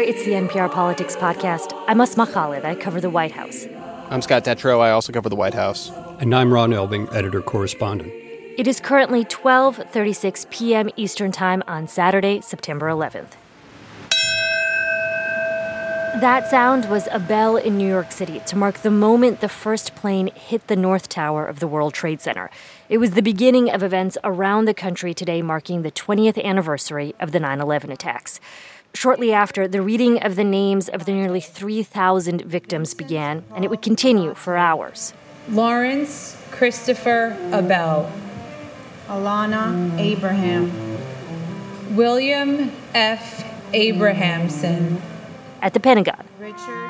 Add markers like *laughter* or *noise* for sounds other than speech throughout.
there, it's the NPR Politics Podcast. I'm Asma Khalid. I cover the White House. I'm Scott Detrow. I also cover the White House. And I'm Ron Elving, editor correspondent. It is currently 12:36 p.m. Eastern Time on Saturday, September 11th. That sound was a bell in New York City to mark the moment the first plane hit the North Tower of the World Trade Center. It was the beginning of events around the country today marking the 20th anniversary of the 9 11 attacks. Shortly after, the reading of the names of the nearly 3,000 victims began, and it would continue for hours. Laurence Christopher Abel. Alana Abraham. William F. Abrahamson. At the Pentagon. Richard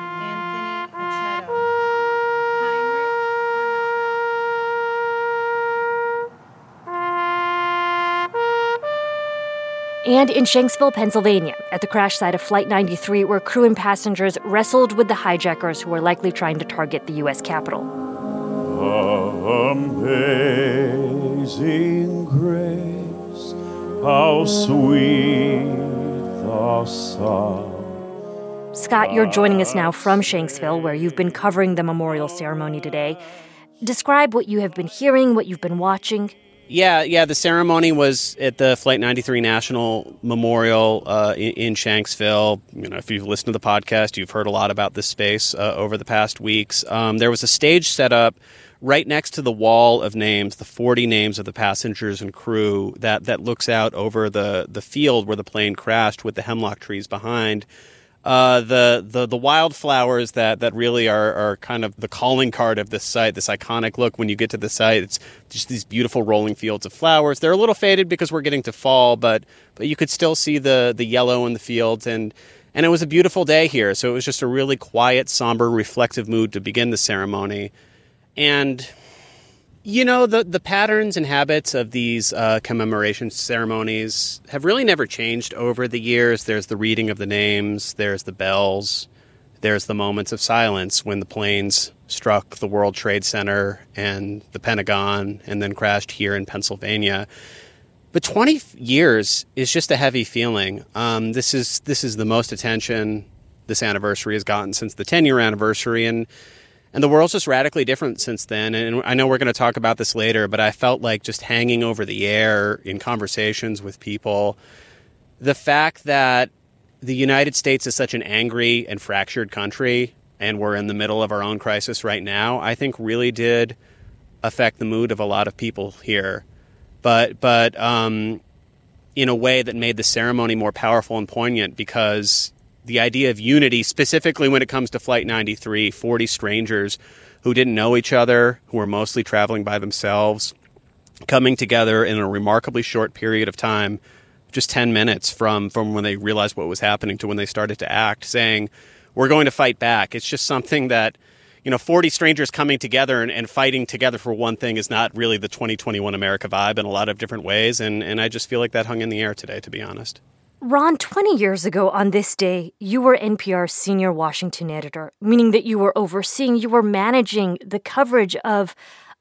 And in Shanksville, Pennsylvania, at the crash site of Flight 93, where crew and passengers wrestled with the hijackers who were likely trying to target the U.S. Capitol. Amazing grace, how sweet the sound. Scott, you're joining us now from Shanksville, where you've been covering the memorial ceremony today. Describe what you have been hearing, what you've been watching. Yeah, yeah. The ceremony was at the Flight 93 National Memorial uh, in, in, Shanksville. You know, if you've listened to the podcast, you've heard a lot about this space uh, over the past weeks. Um, there was a stage set up right next to the wall of names, the 40 names of the passengers and crew that that looks out over the the field where the plane crashed, with the hemlock trees behind uh, the, the the wildflowers that that really are, are kind of the calling card of this site. This iconic look when you get to the site, it's just these beautiful rolling fields of flowers. They're a little faded because we're getting to fall, but but you could still see the the yellow in the fields and. And it was a beautiful day here, so it was just a really quiet, somber, reflective mood to begin the ceremony. And you know, the, the patterns and habits of these uh, commemoration ceremonies have really never changed over the years. There's the reading of the names, there's the bells, there's the moments of silence when the planes struck the World Trade Center and the Pentagon and then crashed here in Pennsylvania. But 20 years is just a heavy feeling. Um, this is this is the most attention this anniversary has gotten since the 10 year anniversary, and and the world's just radically different since then. And I know we're going to talk about this later, but I felt like just hanging over the air in conversations with people, the fact that the United States is such an angry and fractured country, and we're in the middle of our own crisis right now, I think really did affect the mood of a lot of people here. But, but, um, in a way that made the ceremony more powerful and poignant because the idea of unity, specifically when it comes to Flight 93, 40 strangers who didn't know each other, who were mostly traveling by themselves, coming together in a remarkably short period of time, just 10 minutes from, from when they realized what was happening to when they started to act, saying, We're going to fight back. It's just something that, you know, 40 strangers coming together and, and fighting together for one thing is not really the 2021 America vibe in a lot of different ways. And, and I just feel like that hung in the air today, to be honest. Ron, 20 years ago on this day, you were NPR's senior Washington editor, meaning that you were overseeing, you were managing the coverage of,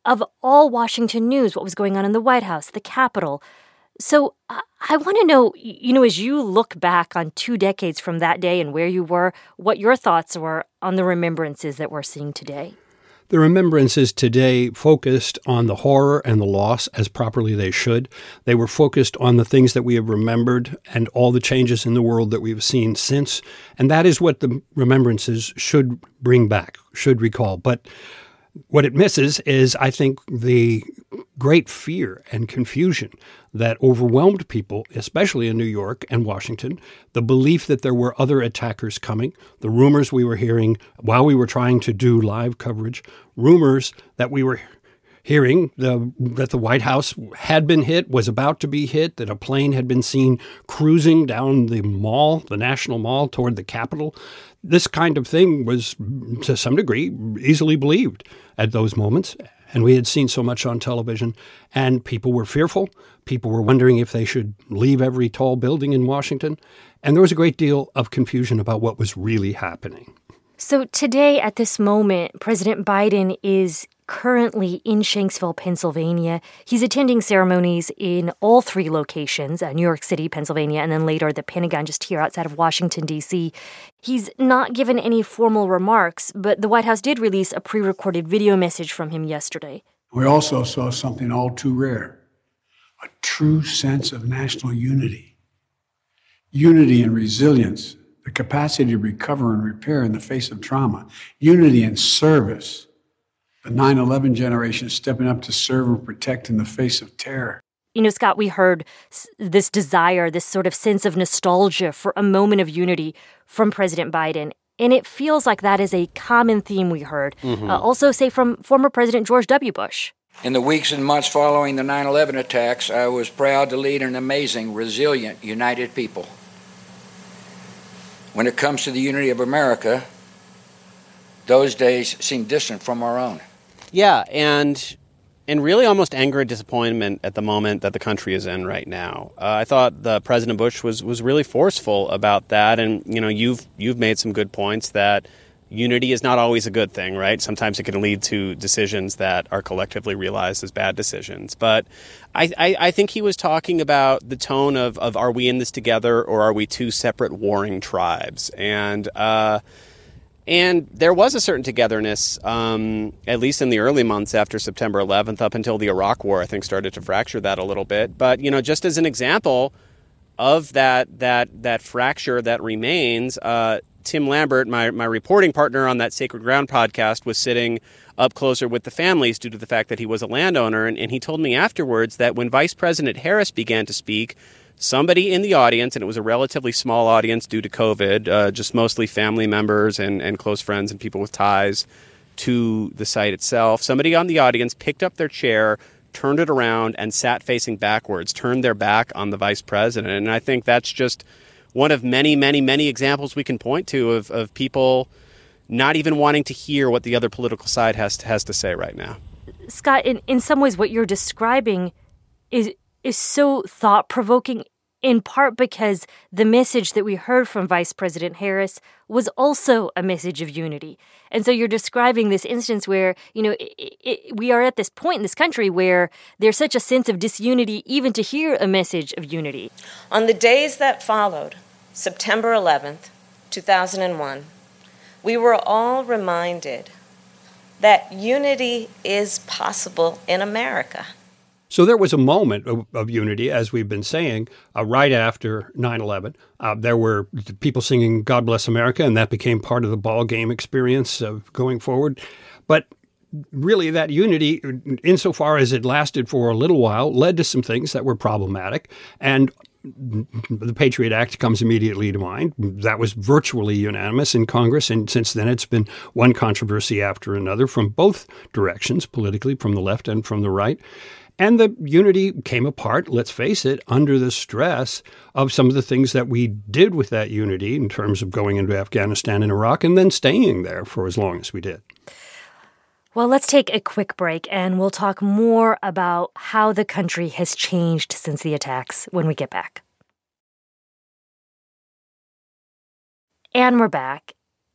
of all Washington news, what was going on in the White House, the Capitol. So uh, I want to know, you know, as you look back on two decades from that day and where you were, what your thoughts were on the remembrances that we're seeing today. The remembrances today focused on the horror and the loss as properly they should. They were focused on the things that we have remembered and all the changes in the world that we've seen since. And that is what the remembrances should bring back, should recall. But what it misses is, I think, the great fear and confusion that overwhelmed people, especially in New York and Washington, the belief that there were other attackers coming, the rumors we were hearing while we were trying to do live coverage, rumors that we were hearing the, that the White House had been hit, was about to be hit, that a plane had been seen cruising down the mall, the National Mall, toward the Capitol. This kind of thing was, to some degree, easily believed at those moments. And we had seen so much on television, and people were fearful. People were wondering if they should leave every tall building in Washington. And there was a great deal of confusion about what was really happening. So, today, at this moment, President Biden is currently in Shanksville, Pennsylvania. He's attending ceremonies in all three locations uh, New York City, Pennsylvania, and then later the Pentagon, just here outside of Washington, D.C. He's not given any formal remarks, but the White House did release a pre recorded video message from him yesterday. We also saw something all too rare a true sense of national unity. Unity and resilience, the capacity to recover and repair in the face of trauma, unity and service the 9 11 generation stepping up to serve and protect in the face of terror. You know, Scott, we heard this desire, this sort of sense of nostalgia for a moment of unity from President Biden. And it feels like that is a common theme we heard. Mm-hmm. Uh, also, say from former President George W. Bush. In the weeks and months following the 9 11 attacks, I was proud to lead an amazing, resilient, united people. When it comes to the unity of America, those days seem distant from our own. Yeah, and and really almost anger and disappointment at the moment that the country is in right now. Uh, I thought the President Bush was was really forceful about that, and you know you've you've made some good points that unity is not always a good thing, right? Sometimes it can lead to decisions that are collectively realized as bad decisions. But I, I, I think he was talking about the tone of, of are we in this together or are we two separate warring tribes? And uh, and there was a certain togetherness, um, at least in the early months after September 11th, up until the Iraq War. I think started to fracture that a little bit. But you know, just as an example of that that that fracture that remains, uh, Tim Lambert, my my reporting partner on that Sacred Ground podcast, was sitting up closer with the families due to the fact that he was a landowner, and, and he told me afterwards that when Vice President Harris began to speak somebody in the audience, and it was a relatively small audience due to COVID, uh, just mostly family members and, and close friends and people with ties to the site itself. Somebody on the audience picked up their chair, turned it around, and sat facing backwards, turned their back on the vice president. And I think that's just one of many, many, many examples we can point to of, of people not even wanting to hear what the other political side has to, has to say right now. Scott, in, in some ways, what you're describing is is so thought provoking in part because the message that we heard from Vice President Harris was also a message of unity. And so you're describing this instance where, you know, it, it, we are at this point in this country where there's such a sense of disunity even to hear a message of unity. On the days that followed, September 11th, 2001, we were all reminded that unity is possible in America. So there was a moment of, of unity, as we've been saying, uh, right after 9 11. Uh, there were people singing God Bless America, and that became part of the ball game experience of going forward. But really, that unity, insofar as it lasted for a little while, led to some things that were problematic. And the Patriot Act comes immediately to mind. That was virtually unanimous in Congress, and since then it's been one controversy after another from both directions, politically, from the left and from the right. And the unity came apart, let's face it, under the stress of some of the things that we did with that unity in terms of going into Afghanistan and Iraq and then staying there for as long as we did. Well, let's take a quick break and we'll talk more about how the country has changed since the attacks when we get back. And we're back.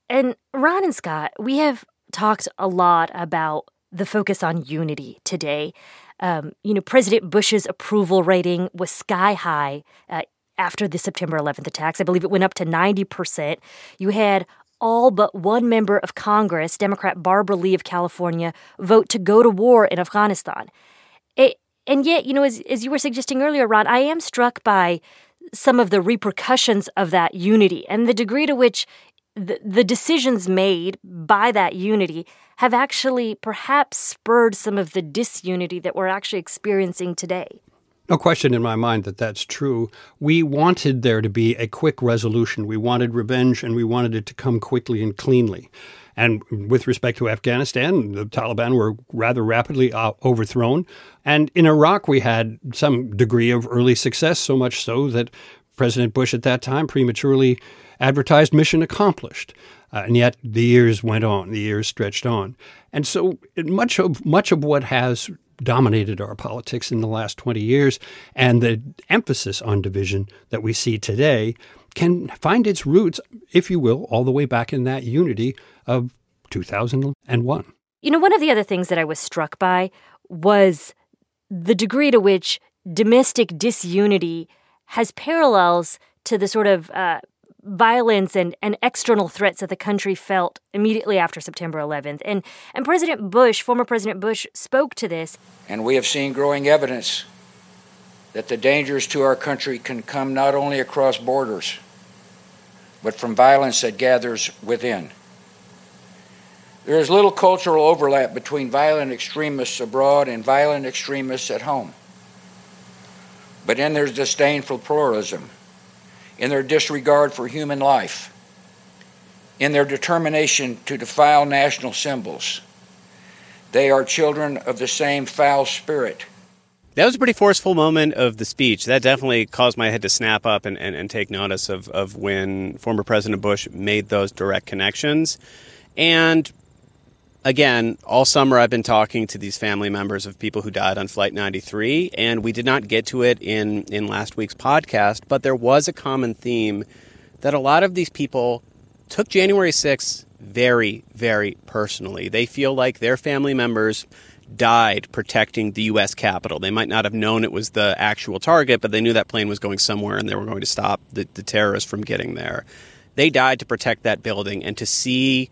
And Ron and Scott, we have talked a lot about the focus on unity today. Um, you know, President Bush's approval rating was sky high uh, after the September 11th attacks. I believe it went up to 90%. You had all but one member of Congress, Democrat Barbara Lee of California, vote to go to war in Afghanistan. It, and yet, you know, as, as you were suggesting earlier, Ron, I am struck by some of the repercussions of that unity and the degree to which the, the decisions made by that unity have actually perhaps spurred some of the disunity that we're actually experiencing today. No question in my mind that that's true. We wanted there to be a quick resolution. We wanted revenge and we wanted it to come quickly and cleanly. And with respect to Afghanistan, the Taliban were rather rapidly uh, overthrown. And in Iraq, we had some degree of early success, so much so that President Bush at that time prematurely advertised mission accomplished. Uh, and yet the years went on, the years stretched on. And so much of much of what has dominated our politics in the last 20 years and the emphasis on division that we see today can find its roots, if you will, all the way back in that unity of 2001. You know, one of the other things that I was struck by was the degree to which domestic disunity has parallels to the sort of uh, violence and, and external threats that the country felt immediately after September 11th. And, and President Bush, former President Bush, spoke to this. And we have seen growing evidence that the dangers to our country can come not only across borders, but from violence that gathers within. There is little cultural overlap between violent extremists abroad and violent extremists at home. But in their disdain for pluralism, in their disregard for human life, in their determination to defile national symbols, they are children of the same foul spirit. That was a pretty forceful moment of the speech. That definitely caused my head to snap up and, and, and take notice of, of when former President Bush made those direct connections. And again, all summer I've been talking to these family members of people who died on Flight 93, and we did not get to it in, in last week's podcast, but there was a common theme that a lot of these people took January 6th very, very personally. They feel like their family members died protecting the U.S. Capitol. They might not have known it was the actual target, but they knew that plane was going somewhere and they were going to stop the, the terrorists from getting there. They died to protect that building, and to see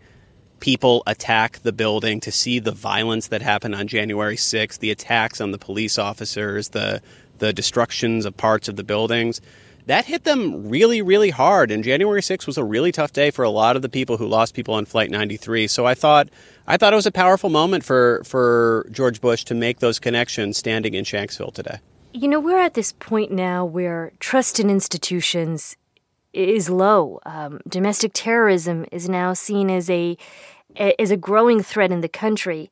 people attack the building, to see the violence that happened on January 6th, the attacks on the police officers, the the destructions of parts of the buildings, that hit them really, really hard. And January 6th was a really tough day for a lot of the people who lost people on Flight 93. So I thought I thought it was a powerful moment for for George Bush to make those connections standing in Shanksville today. You know, we're at this point now where trust in institutions is low. Um, domestic terrorism is now seen as a is a growing threat in the country.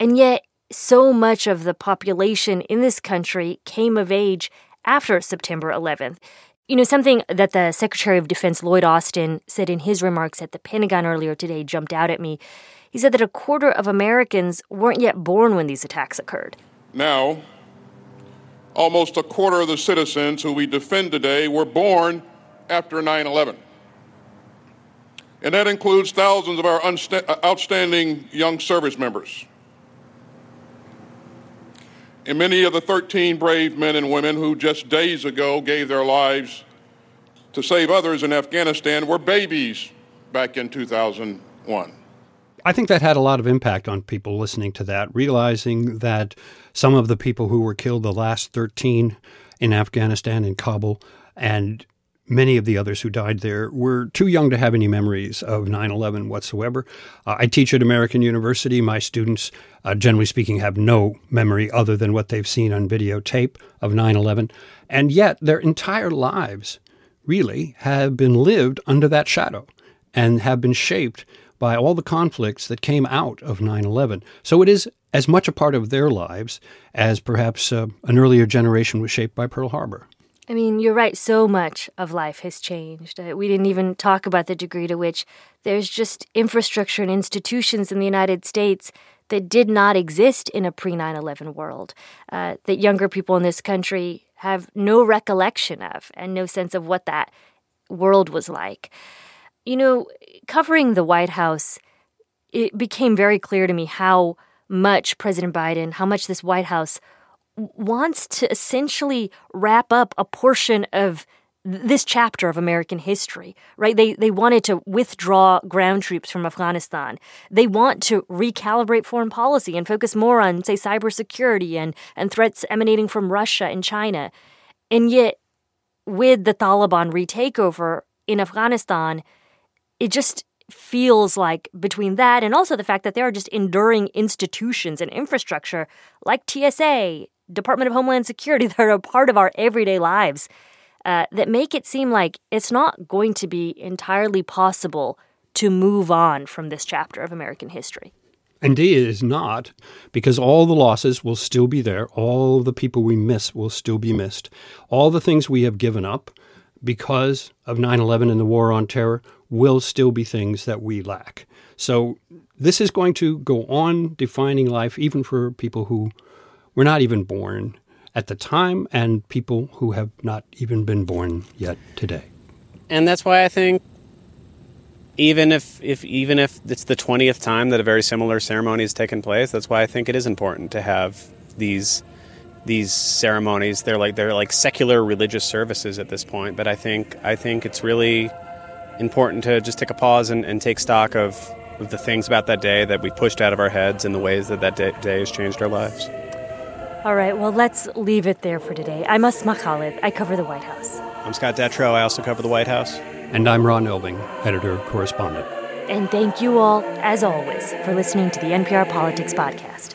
And yet, so much of the population in this country came of age after September 11th. You know, something that the Secretary of Defense Lloyd Austin said in his remarks at the Pentagon earlier today jumped out at me. He said that a quarter of Americans weren't yet born when these attacks occurred. Now, almost a quarter of the citizens who we defend today were born after 9 11 and that includes thousands of our unsta- uh, outstanding young service members. And many of the 13 brave men and women who just days ago gave their lives to save others in Afghanistan were babies back in 2001. I think that had a lot of impact on people listening to that, realizing that some of the people who were killed, the last 13 in Afghanistan in Kabul, and many of the others who died there were too young to have any memories of 9 11 whatsoever. Uh, I teach at American University. My students, uh, generally speaking, have no memory other than what they've seen on videotape of 9 11. And yet, their entire lives really have been lived under that shadow and have been shaped by all the conflicts that came out of 9 11. So it is as much a part of their lives as perhaps uh, an earlier generation was shaped by Pearl Harbor. I mean, you're right. So much of life has changed. Uh, we didn't even talk about the degree to which there's just infrastructure and institutions in the United States that did not exist in a pre 9 11 world, uh, that younger people in this country have no recollection of and no sense of what that world was like. You know, covering the White House, it became very clear to me how much President Biden, how much this White House wants to essentially wrap up a portion of this chapter of American history, right? They they wanted to withdraw ground troops from Afghanistan. They want to recalibrate foreign policy and focus more on, say, cybersecurity and, and threats emanating from Russia and China. And yet, with the Taliban retakeover in Afghanistan, it just feels like between that and also the fact that there are just enduring institutions and infrastructure like TSA Department of Homeland Security *laughs* that are a part of our everyday lives uh, that make it seem like it's not going to be entirely possible to move on from this chapter of American history. Indeed, it is not, because all the losses will still be there. All the people we miss will still be missed. All the things we have given up because of 9 11 and the war on terror will still be things that we lack. So, this is going to go on defining life, even for people who were not even born at the time and people who have not even been born yet today. And that's why I think even if, if even if it's the twentieth time that a very similar ceremony has taken place, that's why I think it is important to have these these ceremonies. They're like they're like secular religious services at this point. But I think I think it's really important to just take a pause and, and take stock of, of the things about that day that we pushed out of our heads and the ways that that day, day has changed our lives. All right, well, let's leave it there for today. I'm Asma Khalid. I cover the White House. I'm Scott Detrow. I also cover the White House. And I'm Ron Elving, editor correspondent. And thank you all, as always, for listening to the NPR Politics Podcast.